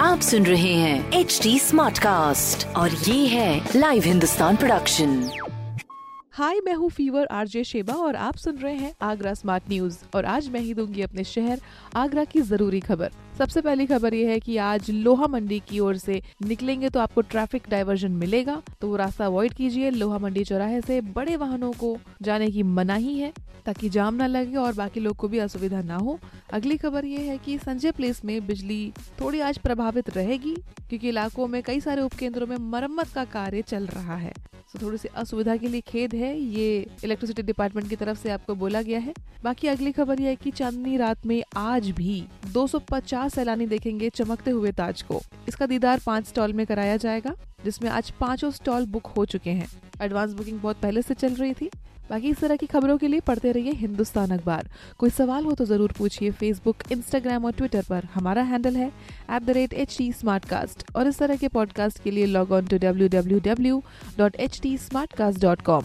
आप सुन रहे हैं एच डी स्मार्ट कास्ट और ये है लाइव हिंदुस्तान प्रोडक्शन हाय मैं हूँ फीवर आरजे शेबा और आप सुन रहे हैं आगरा स्मार्ट न्यूज़ और आज मैं ही दूँगी अपने शहर आगरा की ज़रूरी खबर। सबसे पहली खबर ये है कि आज लोहा मंडी की ओर से निकलेंगे तो आपको ट्रैफ़िक डाइवर्जन मिलेगा। तो वो रास्ता अवॉइड कीजिए। लोहा मंडी चौराहे से बड़े वाहनों को जाने की मनाही है, ताकि जाम ना लगे और बाकी लोग को भी असुविधा ना हो। अगली खबर ये है कि संजय प्लेस में बिजली थोड़ी आज प्रभावित रहेगी, क्योंकि इलाकों में कई सारे उपकेंद्रों में मरम्मत का कार्य चल रहा है। तो थोड़ी सी असुविधा के लिए खेद है, ये इलेक्ट्रिसिटी डिपार्टमेंट की तरफ़ से आपको बोला गया है। बाकी अगली खबर यह है कि चांदनी रात में आज भी 250 सैलानी देखेंगे चमकते हुए ताज को। इसका दीदार पाँच स्टॉल में कराया जाएगा, जिसमें आज पाँचों स्टॉल बुक हो चुके हैं। एडवांस बुकिंग बहुत पहले से चल रही थी। बाकी इस तरह की खबरों के लिए पढ़ते रहिए हिंदुस्तान अखबार। कोई सवाल हो तो ज़रूर पूछिए फेसबुक इंस्टाग्राम और ट्विटर पर। हमारा हैंडल है at the rate H T और इस तरह के पॉडकास्ट के लिए log on to W W W dot H T smart cast dot com